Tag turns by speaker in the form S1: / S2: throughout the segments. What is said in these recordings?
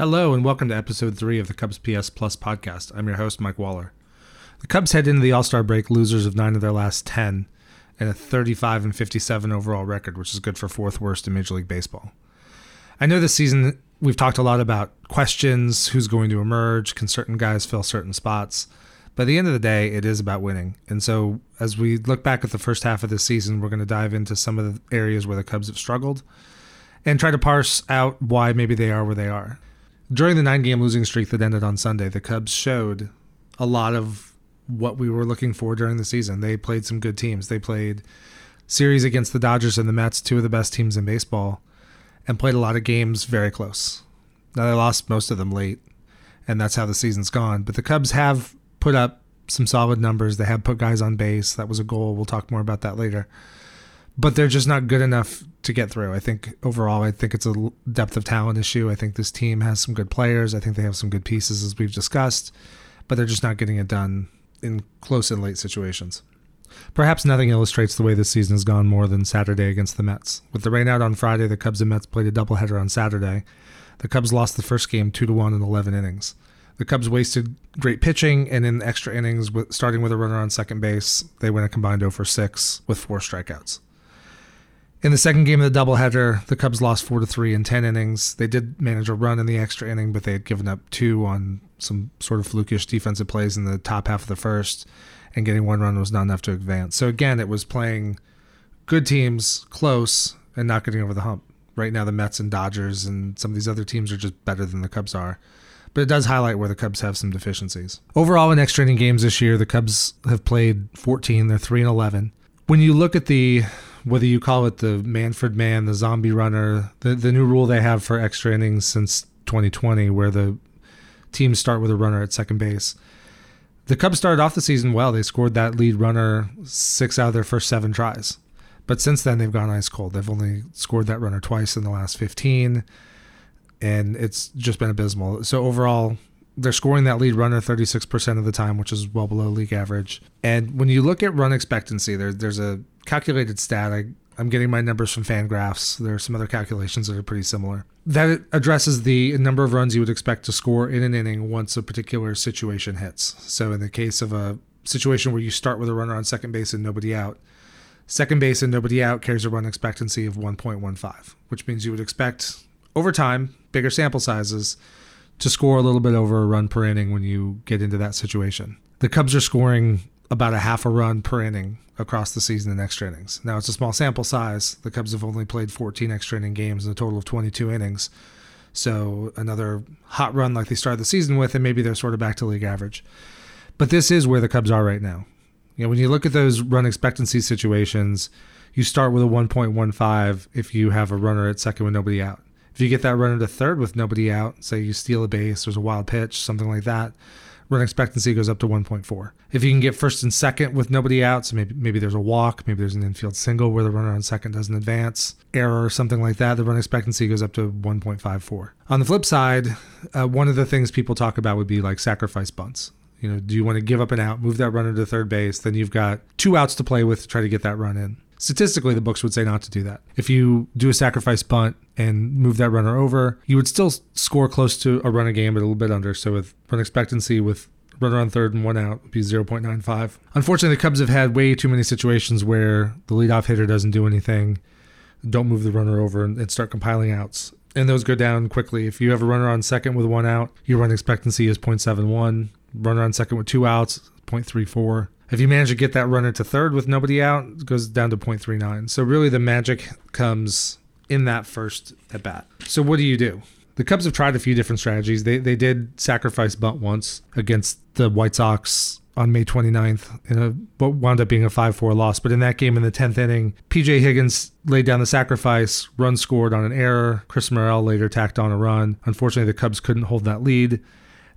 S1: Hello, and welcome to episode three of the Cubs PS Plus podcast. I'm your host, Mike Waller. The Cubs head into the All Star break losers of nine of their last 10 and a 35 and 57 overall record, which is good for fourth worst in Major League Baseball. I know this season we've talked a lot about questions who's going to emerge, can certain guys fill certain spots. But the end of the day, it is about winning. And so as we look back at the first half of the season, we're going to dive into some of the areas where the Cubs have struggled and try to parse out why maybe they are where they are. During the nine game losing streak that ended on Sunday, the Cubs showed a lot of what we were looking for during the season. They played some good teams. They played series against the Dodgers and the Mets, two of the best teams in baseball, and played a lot of games very close. Now they lost most of them late, and that's how the season's gone. But the Cubs have put up some solid numbers. They have put guys on base. That was a goal. We'll talk more about that later but they're just not good enough to get through. I think overall, I think it's a depth of talent issue. I think this team has some good players. I think they have some good pieces, as we've discussed, but they're just not getting it done in close and late situations. Perhaps nothing illustrates the way this season has gone more than Saturday against the Mets. With the rain out on Friday, the Cubs and Mets played a doubleheader on Saturday. The Cubs lost the first game 2 to 1 in 11 innings. The Cubs wasted great pitching, and in extra innings, starting with a runner on second base, they went a combined 0 for 6 with four strikeouts. In the second game of the doubleheader, the Cubs lost four to three in ten innings. They did manage a run in the extra inning, but they had given up two on some sort of flukish defensive plays in the top half of the first, and getting one run was not enough to advance. So again, it was playing good teams close and not getting over the hump. Right now, the Mets and Dodgers and some of these other teams are just better than the Cubs are. But it does highlight where the Cubs have some deficiencies. Overall, in extra inning games this year, the Cubs have played 14. They're 3 and 11. When you look at the whether you call it the Manfred Man, the zombie runner, the, the new rule they have for extra innings since 2020, where the teams start with a runner at second base. The Cubs started off the season well. They scored that lead runner six out of their first seven tries. But since then, they've gone ice cold. They've only scored that runner twice in the last 15, and it's just been abysmal. So, overall, they're scoring that lead runner 36% of the time, which is well below league average. And when you look at run expectancy, there, there's a calculated stat. I, I'm getting my numbers from Fangraphs. There are some other calculations that are pretty similar. That addresses the number of runs you would expect to score in an inning once a particular situation hits. So, in the case of a situation where you start with a runner on second base and nobody out, second base and nobody out carries a run expectancy of 1.15, which means you would expect over time, bigger sample sizes, to score a little bit over a run per inning when you get into that situation. The Cubs are scoring about a half a run per inning across the season in extra innings. Now it's a small sample size. The Cubs have only played 14 extra inning games in a total of 22 innings. So another hot run like they started the season with, and maybe they're sort of back to league average. But this is where the Cubs are right now. You know, when you look at those run expectancy situations, you start with a 1.15 if you have a runner at second with nobody out. If you get that runner to third with nobody out, say you steal a base, there's a wild pitch, something like that, run expectancy goes up to 1.4. If you can get first and second with nobody out, so maybe maybe there's a walk, maybe there's an infield single where the runner on second doesn't advance, error or something like that, the run expectancy goes up to 1.54. On the flip side, uh, one of the things people talk about would be like sacrifice bunts. You know, do you want to give up an out, move that runner to third base, then you've got two outs to play with to try to get that run in. Statistically, the books would say not to do that. If you do a sacrifice bunt and move that runner over, you would still score close to a run a game, but a little bit under. So with run expectancy with runner on third and one out would be 0.95. Unfortunately, the Cubs have had way too many situations where the leadoff hitter doesn't do anything, don't move the runner over, and start compiling outs. And those go down quickly. If you have a runner on second with one out, your run expectancy is 0.71. Runner on second with two outs, 0.34. If you manage to get that runner to third with nobody out, it goes down to 0.39. So really the magic comes in that first at bat. So what do you do? The Cubs have tried a few different strategies. They they did sacrifice bunt once against the White Sox on May 29th in a what wound up being a 5-4 loss. But in that game in the 10th inning, PJ Higgins laid down the sacrifice, run scored on an error. Chris Morel later tacked on a run. Unfortunately, the Cubs couldn't hold that lead.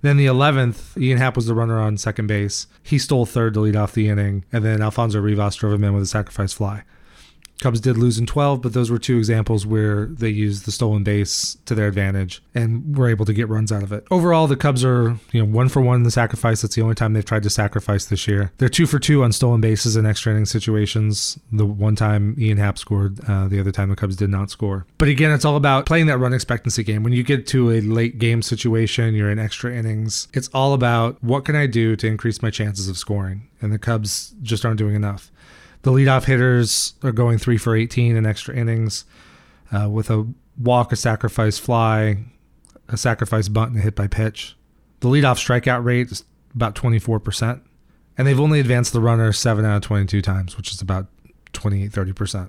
S1: Then the 11th, Ian Happ was the runner on second base. He stole third to lead off the inning, and then Alfonso Rivas drove him in with a sacrifice fly. Cubs did lose in 12, but those were two examples where they used the stolen base to their advantage and were able to get runs out of it. Overall, the Cubs are, you know, one for one in the sacrifice. That's the only time they've tried to sacrifice this year. They're two for two on stolen bases in extra inning situations. The one time Ian Happ scored, uh, the other time the Cubs did not score. But again, it's all about playing that run expectancy game. When you get to a late game situation, you're in extra innings. It's all about what can I do to increase my chances of scoring, and the Cubs just aren't doing enough. The leadoff hitters are going three for 18 in extra innings uh, with a walk, a sacrifice fly, a sacrifice bunt, and a hit by pitch. The leadoff strikeout rate is about 24%. And they've only advanced the runner 7 out of 22 times, which is about 28, 30%.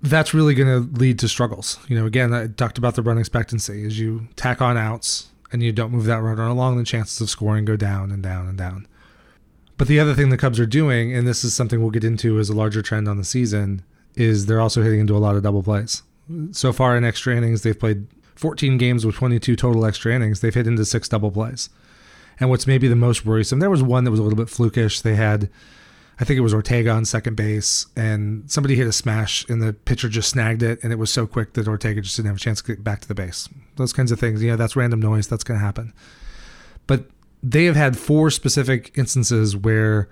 S1: That's really going to lead to struggles. You know, again, I talked about the run expectancy. As you tack on outs and you don't move that runner along, the chances of scoring go down and down and down. But the other thing the Cubs are doing, and this is something we'll get into as a larger trend on the season, is they're also hitting into a lot of double plays. So far in extra innings, they've played 14 games with 22 total extra innings. They've hit into six double plays. And what's maybe the most worrisome, there was one that was a little bit flukish. They had, I think it was Ortega on second base, and somebody hit a smash, and the pitcher just snagged it, and it was so quick that Ortega just didn't have a chance to get back to the base. Those kinds of things, you know, that's random noise. That's going to happen. But they have had four specific instances where,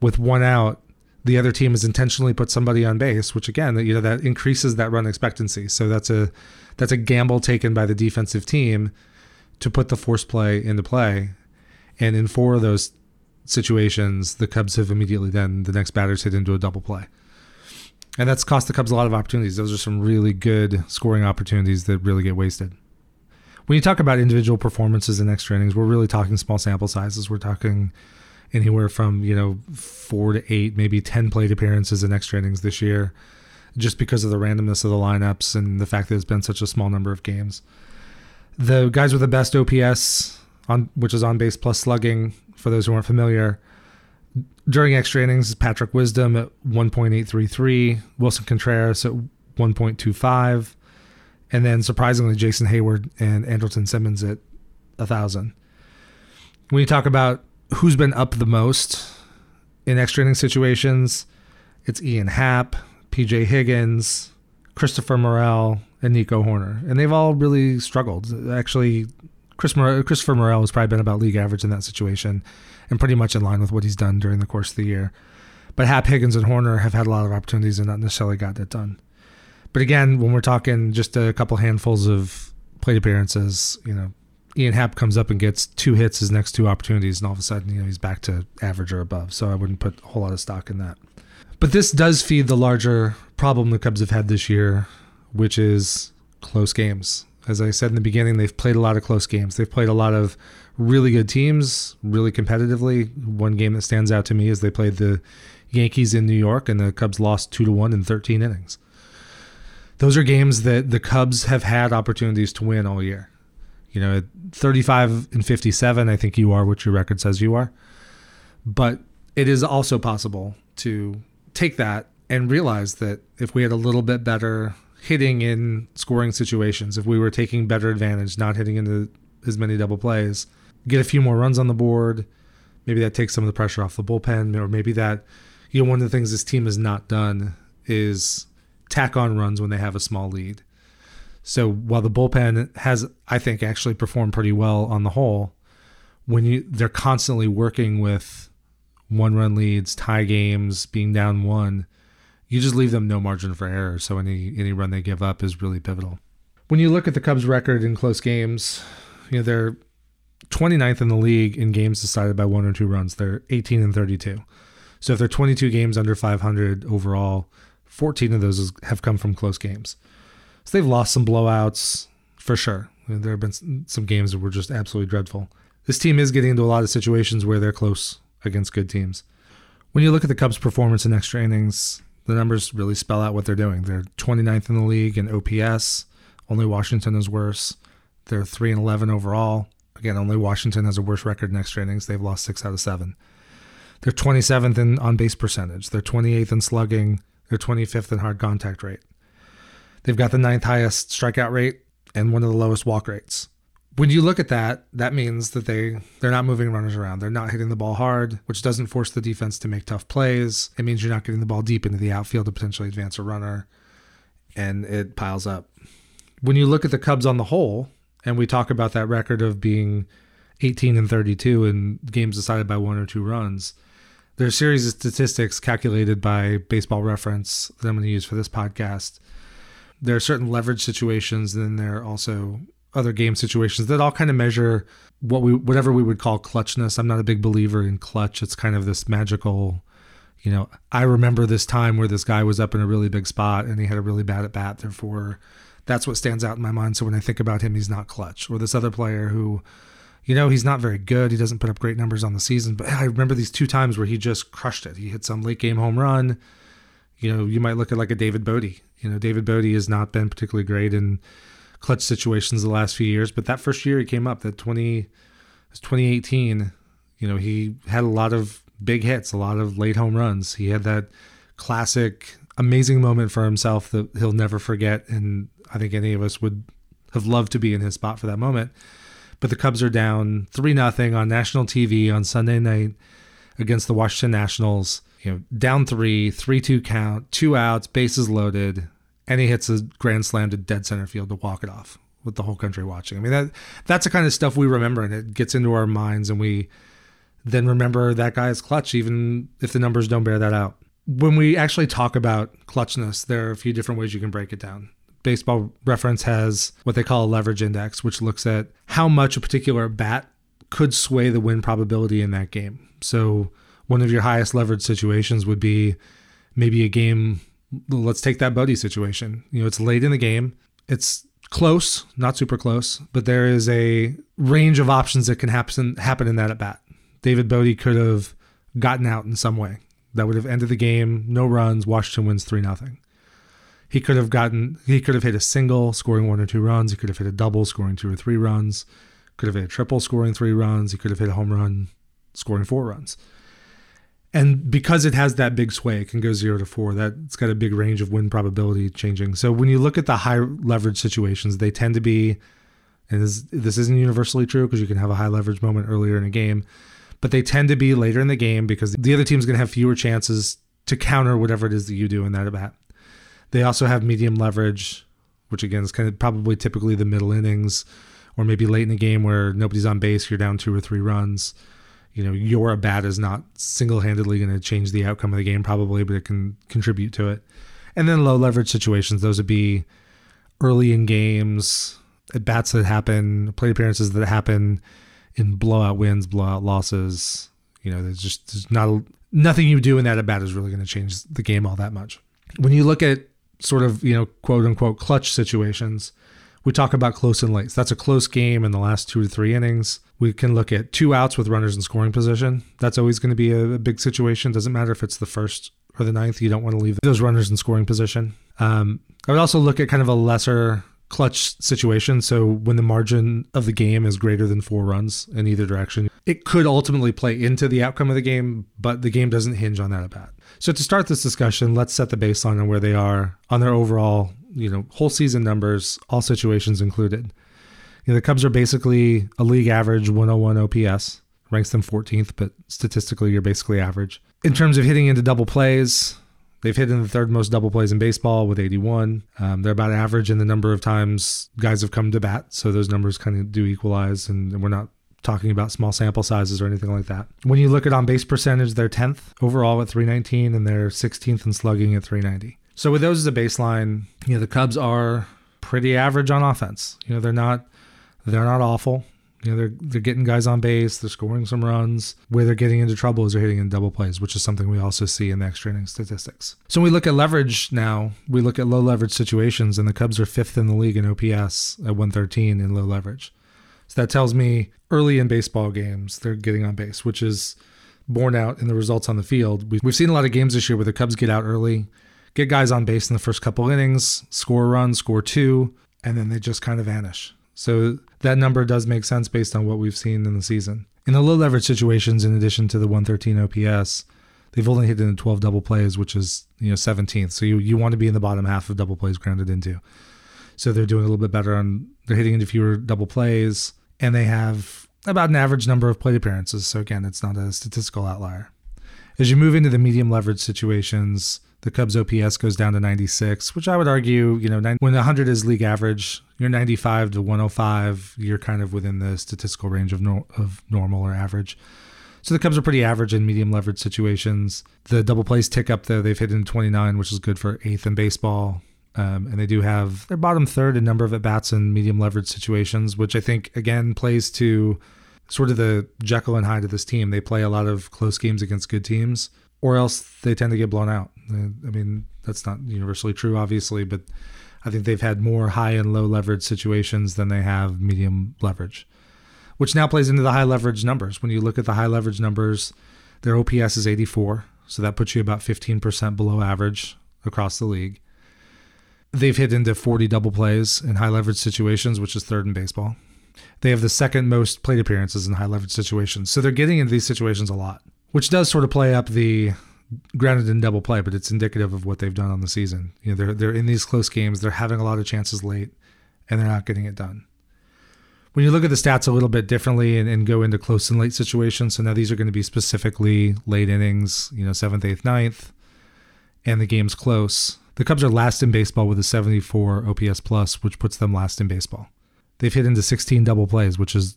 S1: with one out, the other team has intentionally put somebody on base, which again, you know, that increases that run expectancy. So that's a that's a gamble taken by the defensive team to put the force play into play. And in four of those situations, the Cubs have immediately then the next batters hit into a double play. And that's cost the Cubs a lot of opportunities. Those are some really good scoring opportunities that really get wasted when you talk about individual performances in extra innings, we're really talking small sample sizes. We're talking anywhere from you know four to eight, maybe ten plate appearances in extra innings this year, just because of the randomness of the lineups and the fact that it's been such a small number of games. The guys with the best OPS on which is on base plus slugging, for those who aren't familiar, during extra innings, Patrick Wisdom at 1.833, Willson Contreras at 1.25 and then surprisingly Jason Heyward and Andrelton Simmons at a thousand. When you talk about who's been up the most in extra inning situations, it's Ian Happ, PJ Higgins, Christopher Morel, and Nico Hoerner, and they've all really struggled. Actually, Chris Christopher Morel has probably been about league average in that situation, and pretty much in line with what he's done during the course of the year. But Happ, Higgins, and Hoerner have had a lot of opportunities and not necessarily got it done. But again, when we're talking just a couple handfuls of plate appearances, you know, Ian Happ comes up and gets two hits his next two opportunities, and all of a sudden, you know, he's back to average or above. So I wouldn't put a whole lot of stock in that. But this does feed the larger problem the Cubs have had this year, which is close games. As I said in the beginning, they've played a lot of close games. They've played a lot of really good teams, really competitively. One game that stands out to me is they played the Yankees in New York, and the Cubs lost two to one in 13 innings those are games that the Cubs have had opportunities to win all year. You know, 35 and 57, I think you are what your record says you are. But it is also possible to take that and realize that if we had a little bit better hitting in scoring situations, if we were taking better advantage, not hitting into as many double plays, get a few more runs on the board, maybe that takes some of the pressure off the bullpen, or maybe that, you know, one of the things this team has not done is tack on runs when they have a small lead. So while the bullpen has, I think, actually performed pretty well on the whole, when you they're constantly working with one run leads, tie games, being down one, you just leave them no margin for error. So any any run they give up is really pivotal. When you look at the Cubs' record in close games, you know they're 29th in the league in games decided by one or two runs. They're 18 and 32. So if they're 22 games under 500 overall, 14 of those have come from close games. So they've lost some blowouts for sure. There have been some games that were just absolutely dreadful. This team is getting into a lot of situations where they're close against good teams. When you look at the Cubs' performance in extra innings, the numbers really spell out what they're doing. They're 29th in the league in OPS. Only Washington is worse. They're 3 and 11 overall. Again, only Washington has a worse record in extra innings. They've lost 6 out of 7. They're 27th in on base percentage. They're 28th in slugging. They're 25th in hard contact rate. They've got the ninth highest strikeout rate and one of the lowest walk rates. When you look at that, that means that they they're not moving runners around. They're not hitting the ball hard, which doesn't force the defense to make tough plays. It means you're not getting the ball deep into the outfield to potentially advance a runner. and it piles up. When you look at the Cubs on the whole, and we talk about that record of being 18 and 32 in games decided by one or two runs, there's a series of statistics calculated by Baseball Reference that I'm going to use for this podcast. There are certain leverage situations, and then there are also other game situations that all kind of measure what we whatever we would call clutchness. I'm not a big believer in clutch. It's kind of this magical, you know, I remember this time where this guy was up in a really big spot and he had a really bad at bat, therefore that's what stands out in my mind. So when I think about him, he's not clutch. Or this other player who you know, he's not very good. He doesn't put up great numbers on the season, but I remember these two times where he just crushed it. He hit some late game home run. You know, you might look at like a David Bote. You know, David Bote has not been particularly great in clutch situations the last few years, but that first year he came up, that 20 was 2018, you know, he had a lot of big hits, a lot of late home runs. He had that classic amazing moment for himself that he'll never forget and I think any of us would have loved to be in his spot for that moment but the Cubs are down 3 nothing on national TV on Sunday night against the Washington Nationals. You know, down 3, 3-2 count, two outs, bases loaded, and he hits a grand slam to dead center field to walk it off with the whole country watching. I mean that that's the kind of stuff we remember and it gets into our minds and we then remember that guy is clutch even if the numbers don't bear that out. When we actually talk about clutchness, there are a few different ways you can break it down baseball reference has what they call a leverage index, which looks at how much a particular bat could sway the win probability in that game. So one of your highest leverage situations would be maybe a game. Let's take that Bote situation. You know, it's late in the game. It's close, not super close, but there is a range of options that can happen happen in that at bat. David Bote could have gotten out in some way. That would have ended the game, no runs, Washington wins 3 nothing. He could have gotten, he could have hit a single, scoring one or two runs. He could have hit a double, scoring two or three runs. Could have hit a triple, scoring three runs. He could have hit a home run, scoring four runs. And because it has that big sway, it can go zero to four. That's got a big range of win probability changing. So when you look at the high leverage situations, they tend to be, and this, this isn't universally true because you can have a high leverage moment earlier in a game, but they tend to be later in the game because the other team's going to have fewer chances to counter whatever it is that you do in that at bat. They also have medium leverage, which again is kind of probably typically the middle innings or maybe late in the game where nobody's on base, you're down two or three runs. You know, your bat is not single handedly going to change the outcome of the game, probably, but it can contribute to it. And then low leverage situations, those would be early in games, at bats that happen, plate appearances that happen in blowout wins, blowout losses. You know, there's just there's not nothing you do in that at bat is really going to change the game all that much. When you look at sort of, you know, quote unquote clutch situations, we talk about close and late. That's a close game in the last two to three innings. We can look at two outs with runners in scoring position. That's always going to be a, a big situation. Doesn't matter if it's the first or the ninth. You don't want to leave those runners in scoring position. Um, I would also look at kind of a lesser clutch situation. So when the margin of the game is greater than four runs in either direction, it could ultimately play into the outcome of the game, but the game doesn't hinge on that at bat. So to start this discussion, let's set the baseline on where they are on their overall, you know, whole season numbers, all situations included. You know, the Cubs are basically a league average 101 OPS, ranks them 14th, but statistically you're basically average. In terms of hitting into double plays, They've hit in the third most double plays in baseball with 81. Um, they're about average in the number of times guys have come to bat. So those numbers kind of do equalize, and we're not talking about small sample sizes or anything like that. When you look at on base percentage, they're 10th overall at 319, and they're 16th in slugging at 390. So with those as a baseline, you know the Cubs are pretty average on offense. You know they're not they're not awful. You know, they're they're getting guys on base, they're scoring some runs. Where they're getting into trouble is they're hitting in double plays, which is something we also see in the extra inning statistics. So when we look at leverage now, we look at low leverage situations, and the Cubs are fifth in the league in OPS at 113 in low leverage. So that tells me early in baseball games they're getting on base, which is borne out in the results on the field. We've seen a lot of games this year where the Cubs get out early, get guys on base in the first couple innings, score a run, score two, and then they just kind of vanish. So that number does make sense based on what we've seen in the season. In the low leverage situations, in addition to the 113 OPS, they've only hit in 12 double plays, which is you know 17th. So you, you want to be in the bottom half of double plays grounded into. So they're doing a little bit better on they're hitting into fewer double plays, and they have about an average number of plate appearances. So again, it's not a statistical outlier. As you move into the medium leverage situations, The Cubs OPS goes down to 96, which I would argue, you know, when 100 is league average, you're 95 to 105, you're kind of within the statistical range of, of normal or average. So the Cubs are pretty average in medium leverage situations. The double plays tick up though; they've hit in 29, which is good for eighth in baseball. Um, and they do have their bottom third in number of at bats in medium leverage situations, which I think again plays to sort of the Jekyll and Hyde of this team. They play a lot of close games against good teams, or else they tend to get blown out. I mean, that's not universally true, obviously, but I think they've had more high and low leverage situations than they have medium leverage, which now plays into the high leverage numbers. When you look at the high leverage numbers, their OPS is 84, so that puts you about 15% below average across the league. They've hit into 40 double plays in high leverage situations, which is third in baseball. They have the second most plate appearances in high leverage situations. So they're getting into these situations a lot, which does sort of play up the grounded in double play, but it's indicative of what they've done on the season. You know, they're they're in these close games, they're having a lot of chances late, and they're not getting it done. When you look at the stats a little bit differently and, and go into close and late situations, so now these are going to be specifically late innings, you know, seventh, eighth, ninth, and the game's close. The Cubs are last in baseball with a 74 OPS plus, which puts them last in baseball. They've hit into 16 double plays, which is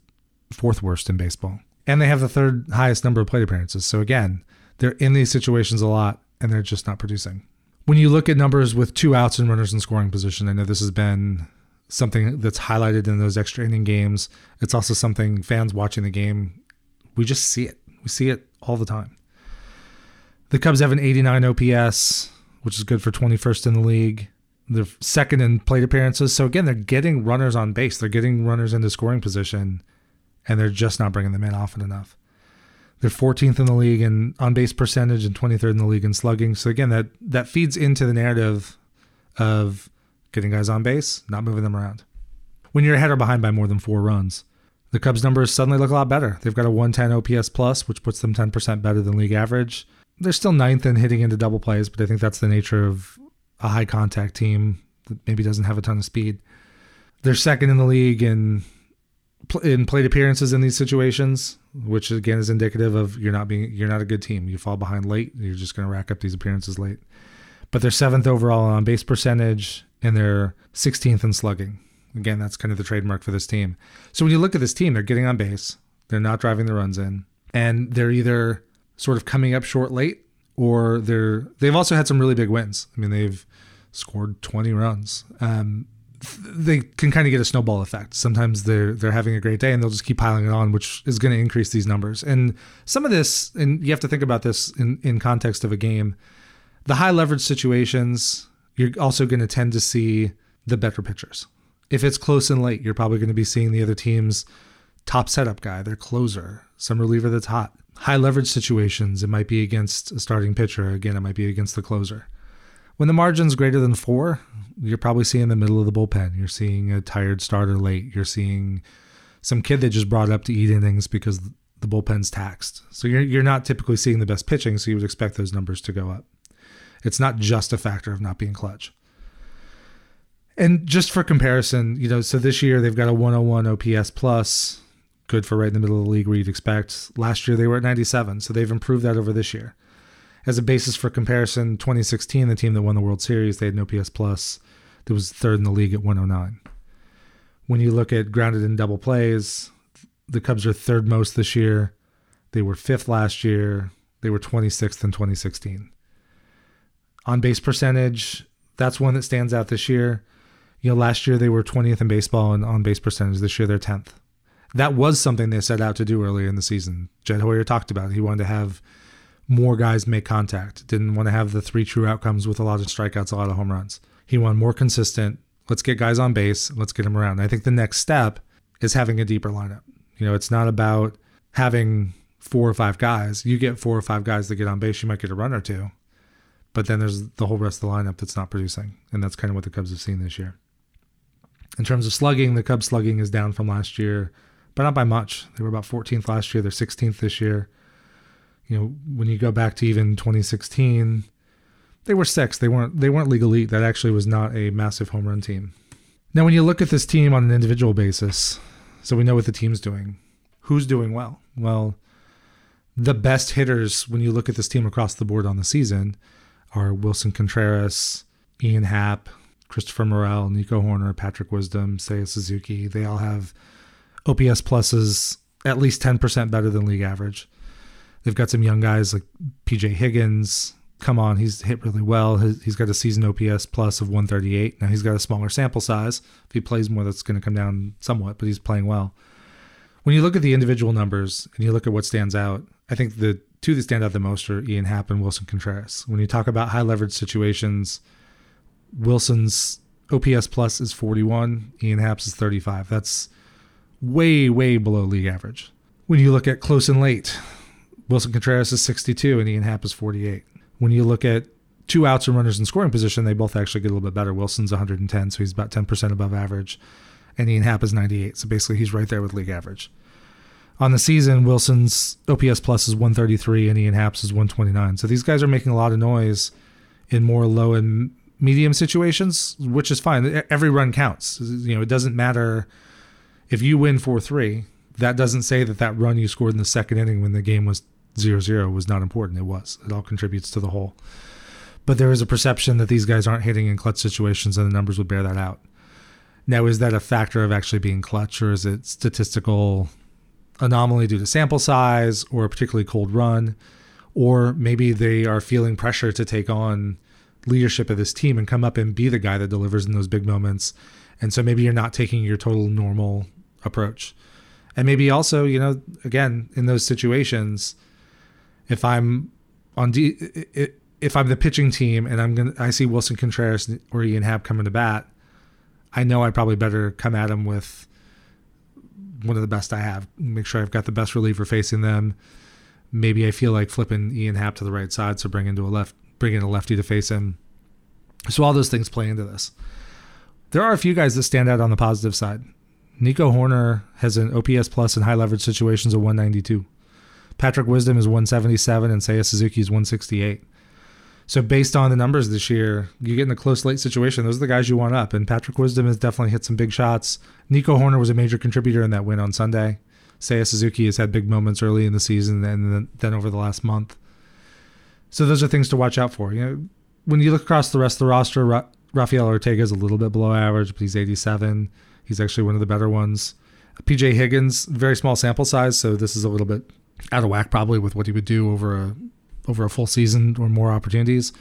S1: fourth worst in baseball. And they have the third highest number of plate appearances. So again, they're in these situations a lot and they're just not producing. When you look at numbers with two outs and runners in scoring position, I know this has been something that's highlighted in those extra inning games. It's also something fans watching the game, we just see it. We see it all the time. The Cubs have an 89 OPS, which is good for 21st in the league. They're second in plate appearances. So again, they're getting runners on base. They're getting runners into scoring position, and they're just not bringing them in often enough. They're 14th in the league in on base percentage and 23rd in the league in slugging. So again, that that feeds into the narrative of getting guys on base, not moving them around. When you're ahead or behind by more than four runs, the Cubs' numbers suddenly look a lot better. They've got a 110 OPS plus, which puts them 10% better than league average. They're still ninth in hitting into double plays, but I think that's the nature of a high contact team that maybe doesn't have a ton of speed. They're second in the league in in plate appearances in these situations, which again is indicative of you're not being you're not a good team. You fall behind late, you're just going to rack up these appearances late. But they're seventh overall on base percentage, and they're 16th in slugging. Again, that's kind of the trademark for this team. So when you look at this team, they're getting on base, they're not driving the runs in, and they're either sort of coming up short late or they're they've also had some really big wins. I mean, they've scored 20 runs. Um, they can kind of get a snowball effect. Sometimes they're they're having a great day and they'll just keep piling it on, which is going to increase these numbers. And some of this, and you have to think about this in in context of a game. The high leverage situations, you're also going to tend to see the better pitchers. If it's close and late, you're probably going to be seeing the other team's top setup guy, their closer, some reliever that's hot. High leverage situations, it might be against a starting pitcher. Again, it might be against the closer. When the margin's greater than four, you're probably seeing the middle of the bullpen. You're seeing a tired starter late. You're seeing some kid that just brought up to eat innings because the bullpen's taxed. So you're you're not typically seeing the best pitching, so you would expect those numbers to go up. It's not just a factor of not being clutch. And just for comparison, you know, so this year they've got a 101 OPS plus, good for right in the middle of the league where you'd expect. Last year they were at 97, so they've improved that over this year as a basis for comparison, 2016, the team that won the World Series, they had no PS plus. That was third in the league at 109. When you look at grounded in double plays, the Cubs are third most this year. They were fifth last year. They were 26th in 2016. On base percentage, that's one that stands out this year. You know, last year they were 20th in baseball and on base percentage. This year they're 10th. That was something they set out to do earlier in the season. Jed Hoyer talked about. It. He wanted to have more guys make contact. Didn't want to have the three true outcomes with a lot of strikeouts, a lot of home runs. He wanted more consistent. Let's get guys on base. Let's get them around. And I think the next step is having a deeper lineup. You know, it's not about having four or five guys. You get four or five guys that get on base, you might get a run or two. But then there's the whole rest of the lineup that's not producing. And that's kind of what the Cubs have seen this year. In terms of slugging, the Cubs slugging is down from last year, but not by much. They were about 14th last year. They're 16th this year you know, when you go back to even 2016, they were six. They weren't they weren't league elite. That actually was not a massive home run team. Now, when you look at this team on an individual basis, so we know what the team's doing. Who's doing well? Well, the best hitters when you look at this team across the board on the season are Willson Contreras, Ian Happ, Christopher Morel, Nico Hoerner, Patrick Wisdom, Seiya Suzuki. They all have OPS pluses at least 10% better than league average. They've got some young guys like PJ Higgins. Come on, he's hit really well. He's got a season OPS plus of 138. Now he's got a smaller sample size. If he plays more, that's going to come down somewhat, but he's playing well. When you look at the individual numbers and you look at what stands out, I think the two that stand out the most are Ian Happ and Willson Contreras. When you talk about high leverage situations, Willson's OPS plus is 41, Ian Happ's is 35. That's way, way below league average. When you look at close and late, Willson Contreras is 62 and Ian Happ is 48. When you look at two outs and runners in scoring position, they both actually get a little bit better. Willson's 110, so he's about 10% above average, and Ian Happ is 98. So basically, he's right there with league average. On the season, Willson's OPS plus is 133 and Ian Happ's is 129. So these guys are making a lot of noise in more low and medium situations, which is fine. Every run counts. You know, it doesn't matter if you win 4 3, that doesn't say that that run you scored in the second inning when the game was 0 0 was not important. It was. It all contributes to the whole. But there is a perception that these guys aren't hitting in clutch situations, and the numbers would bear that out. Now, is that a factor of actually being clutch, or is it statistical anomaly due to sample size or a particularly cold run? Or maybe they are feeling pressure to take on leadership of this team and come up and be the guy that delivers in those big moments. And so maybe you're not taking your total normal approach. And maybe also, you know, again, in those situations, if I'm on D, if I'm the pitching team and I'm gonna, I see Willson Contreras or Ian Happ coming to bat, I know I probably better come at him with one of the best I have. Make sure I've got the best reliever facing them. Maybe I feel like flipping Ian Happ to the right side, so bringing to a left, bringing a lefty to face him. So all those things play into this. There are a few guys that stand out on the positive side. Nico Hoerner has an OPS plus in high leverage situations of 192. Patrick Wisdom is 177 and Seiya Suzuki is 168. So based on the numbers this year, you get in a close late situation. Those are the guys you want up. And Patrick Wisdom has definitely hit some big shots. Nico Hoerner was a major contributor in that win on Sunday. Seiya Suzuki has had big moments early in the season and then over the last month. So those are things to watch out for. You know, when you look across the rest of the roster, Ra- Rafael Ortega is a little bit below average, but he's 87. He's actually one of the better ones. PJ Higgins, very small sample size, so this is a little bit out of whack probably with what he would do over a over a full season or more opportunities.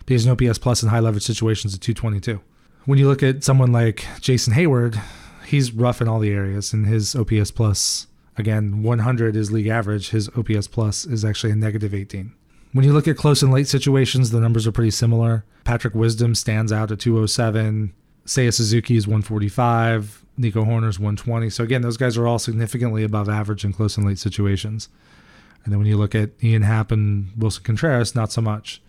S1: But he has an OPS plus in high leverage situations at 222. When you look at someone like Jason Heyward, he's rough in all the areas, and his OPS plus, again, 100 is league average. His OPS plus is actually a negative 18. When you look at close and late situations, the numbers are pretty similar. Patrick Wisdom stands out at 207. Seiya Suzuki is 145. Nico Hoerner's 120. So again, those guys are all significantly above average in close and late situations. And then when you look at Ian Happ and Willson Contreras, not so much.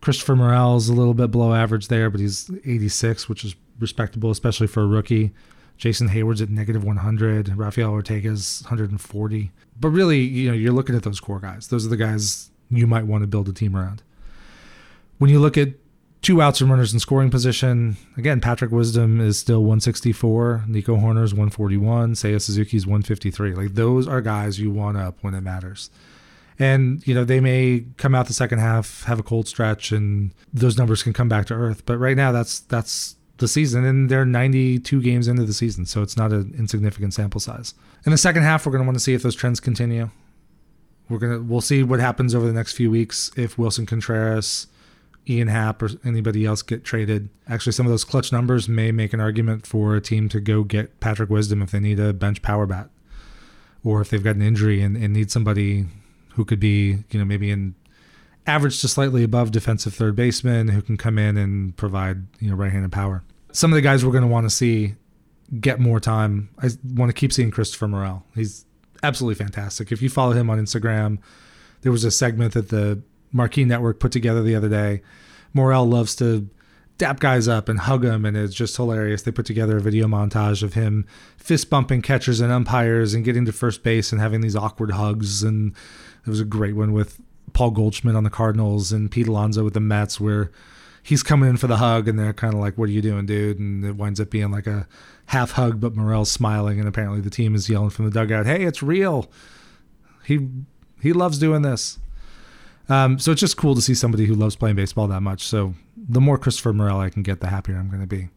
S1: Christopher Morel's a little bit below average there, but he's 86, which is respectable, especially for a rookie. Jason Heyward's at negative 100. Rafael Ortega's 140. But really, you know, you're looking at those core guys. Those are the guys you might want to build a team around. When you look at two outs and runners in scoring position, again, Patrick Wisdom is still 164. Nico Hoerner's 141. Seiya Suzuki's 153. Like those are guys you want up when it matters. And, you know, they may come out the second half, have a cold stretch, and those numbers can come back to earth. But right now, that's that's the season, and they're 92 games into the season, so it's not an insignificant sample size. In the second half, we're going to want to see if those trends continue. We're gonna we'll see what happens over the next few weeks if Willson Contreras Ian Happ or anybody else get traded. Actually, some of those clutch numbers may make an argument for a team to go get Patrick Wisdom if they need a bench power bat, or if they've got an injury and, and need somebody who could be, you know, maybe in average to slightly above defensive third baseman who can come in and provide, you know, right-handed power. Some of the guys we're going to want to see get more time. I want to keep seeing Christopher Morel. He's absolutely fantastic. If you follow him on Instagram, there was a segment that the Marquee Network put together the other day. Morel loves to dap guys up and hug them, and it's just hilarious. They put together a video montage of him fist bumping catchers and umpires and getting to first base and having these awkward hugs. And there was a great one with Paul Goldschmidt on the Cardinals and Pete Alonso with the Mets, where he's coming in for the hug, and they're kind of like, "What are you doing, dude?" And it winds up being like a half hug, but Morel's smiling, and apparently the team is yelling from the dugout, "Hey, it's real." He he loves doing this. Um, so it's just cool to see somebody who loves playing baseball that much. So the more Christopher Morel I can get, the happier I'm going to be.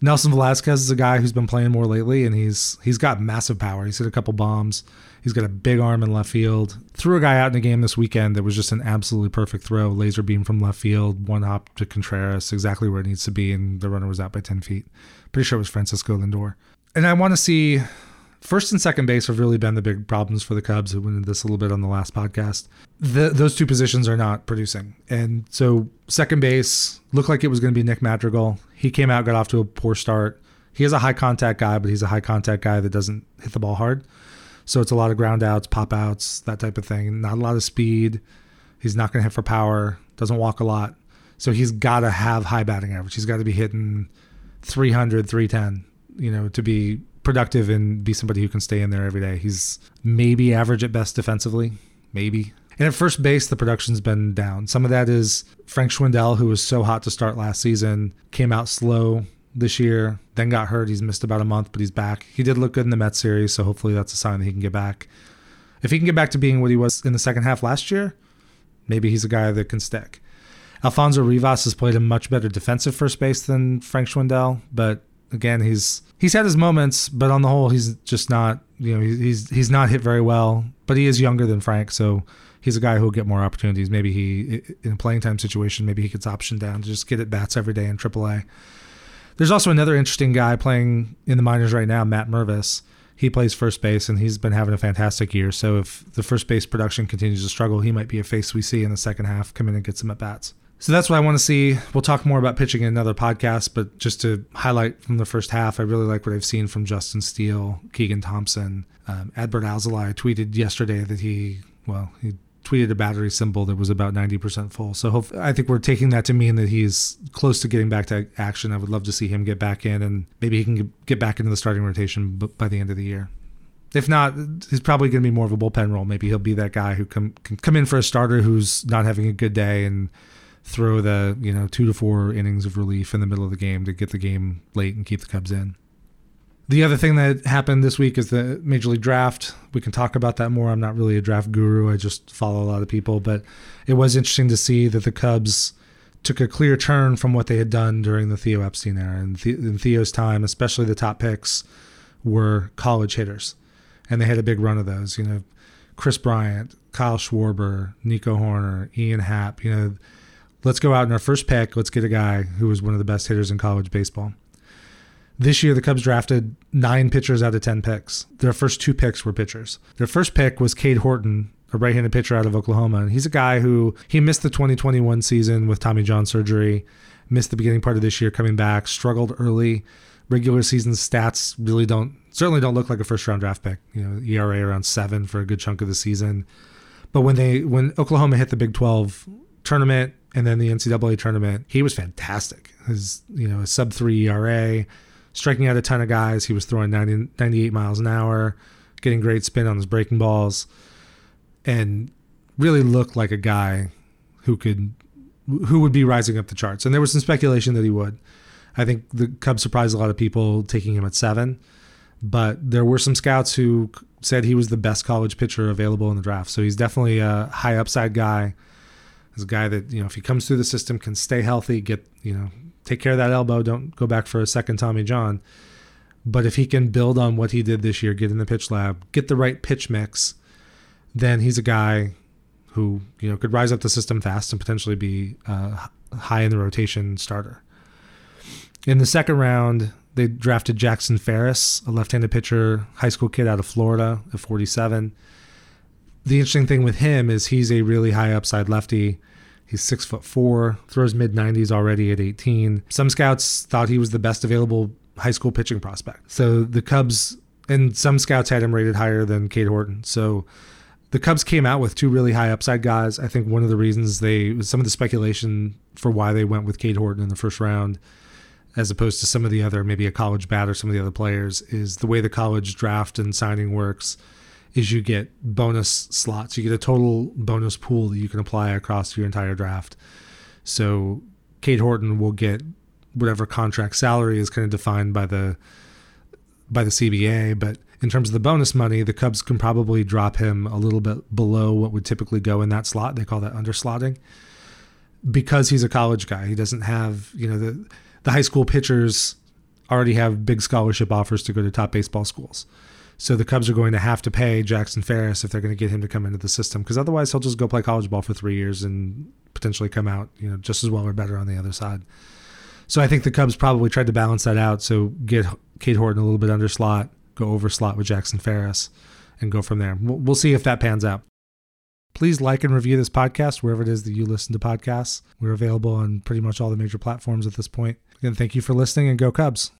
S1: Nelson Velazquez is a guy who's been playing more lately, and he's he's got massive power. He's hit a couple bombs. He's got a big arm in left field. Threw a guy out in a game this weekend that was just an absolutely perfect throw, laser beam from left field, one hop to Contreras, exactly where it needs to be, and the runner was out by ten feet. Pretty sure it was Francisco Lindor. And I want to see First and second base have really been the big problems for the Cubs. I went into this a little bit on the last podcast. The, those two positions are not producing. And so second base looked like it was going to be Nick Madrigal. He came out, got off to a poor start. He is a high contact guy, but he's a high contact guy that doesn't hit the ball hard. So it's a lot of ground outs, pop outs, that type of thing. Not a lot of speed. He's not going to hit for power, doesn't walk a lot. So he's got to have high batting average. He's got to be hitting 300, 310, you know, to be productive and be somebody who can stay in there every day. He's maybe average at best defensively, maybe. And at first base, the production's been down. Some of that is Frank Schwindel, who was so hot to start last season, came out slow this year, then got hurt. He's missed about a month, but he's back. He did look good in the Mets series, so hopefully that's a sign that he can get back. If he can get back to being what he was in the second half last year, maybe he's a guy that can stick. Alfonso Rivas has played a much better defensive first base than Frank Schwindel, but again, he's he's had his moments, but on the whole, he's just not you know he's he's not hit very well. But he is younger than Frank, so he's a guy who'll get more opportunities. Maybe he in a playing time situation, maybe he gets optioned down to just get at bats every day in AAA. There's also another interesting guy playing in the minors right now, Matt Mervis. He plays first base and he's been having a fantastic year. So if the first base production continues to struggle, he might be a face we see in the second half come in and get some at bats. So that's what I want to see. We'll talk more about pitching in another podcast, but just to highlight from the first half, I really like what I've seen from Justin Steele, Keegan Thompson. Um, Adbert Alzolay tweeted yesterday that he, well, he tweeted a battery symbol that was about 90% full. So hope, I think we're taking that to mean that he's close to getting back to action. I would love to see him get back in and maybe he can get back into the starting rotation by the end of the year. If not, he's probably going to be more of a bullpen role. Maybe he'll be that guy who can come in for a starter who's not having a good day and throw the you know two to four innings of relief in the middle of the game to get the game late and keep the Cubs in. The other thing that happened this week is the Major League Draft. We can talk about that more. I'm not really a draft guru. I just follow a lot of people, but it was interesting to see that the Cubs took a clear turn from what they had done during the Theo Epstein era. And in Theo's time, especially the top picks were college hitters, and they had a big run of those. You know, Kris Bryant, Kyle Schwarber, Nico Hoerner, Ian Happ. You know let's go out in our first pick. Let's get a guy who was one of the best hitters in college baseball. This year, the Cubs drafted nine pitchers out of 10 picks. Their first two picks were pitchers. Their first pick was Cade Horton, a right handed pitcher out of Oklahoma. And he's a guy who he missed the 2021 season with Tommy John surgery, missed the beginning part of this year coming back, struggled early. Regular season stats really don't, certainly don't look like a first round draft pick. You know, ERA around seven for a good chunk of the season. But when they, when Oklahoma hit the Big 12 tournament, and then the NCAA tournament, he was fantastic. His, you know, a sub three ERA, striking out a ton of guys. He was throwing 90, 98 miles an hour, getting great spin on his breaking balls, and really looked like a guy who could, who would be rising up the charts. And there was some speculation that he would. I think the Cubs surprised a lot of people taking him at seven, but there were some scouts who said he was the best college pitcher available in the draft. So he's definitely a high upside guy Guy that, you know, if he comes through the system, can stay healthy, get, you know, take care of that elbow, don't go back for a second Tommy John. But if he can build on what he did this year, get in the pitch lab, get the right pitch mix, then he's a guy who, you know, could rise up the system fast and potentially be high in the rotation starter. In the second round, they drafted Jackson Ferris, a left-handed pitcher, high school kid out of Florida at 47. The interesting thing with him is he's a really high upside lefty He's six foot four, throws mid 90s already at 18. Some scouts thought he was the best available high school pitching prospect. So the Cubs, and some scouts had him rated higher than Cade Horton. So the Cubs came out with two really high upside guys. I think one of the reasons they, some of the speculation for why they went with Cade Horton in the first round, as opposed to some of the other, maybe a college bat or some of the other players, is the way the college draft and signing works is you get bonus slots. You get a total bonus pool that you can apply across your entire draft. So Cade Horton will get whatever contract salary is kind of defined by the by the CBA, but in terms of the bonus money, the Cubs can probably drop him a little bit below what would typically go in that slot. They call that underslotting because he's a college guy. He doesn't have, you know, the the high school pitchers already have big scholarship offers to go to top baseball schools. So the Cubs are going to have to pay Jackson Ferris if they're going to get him to come into the system because otherwise he'll just go play college ball for 3 years and potentially come out, you know, just as well or better on the other side. So I think the Cubs probably tried to balance that out. So get Cade Horton a little bit under slot, go over slot with Jackson Ferris, and go from there. We'll, we'll see if that pans out. Please like and review this podcast wherever it is that you listen to podcasts. We're available on pretty much all the major platforms at this point. Again, thank you for listening and go Cubs.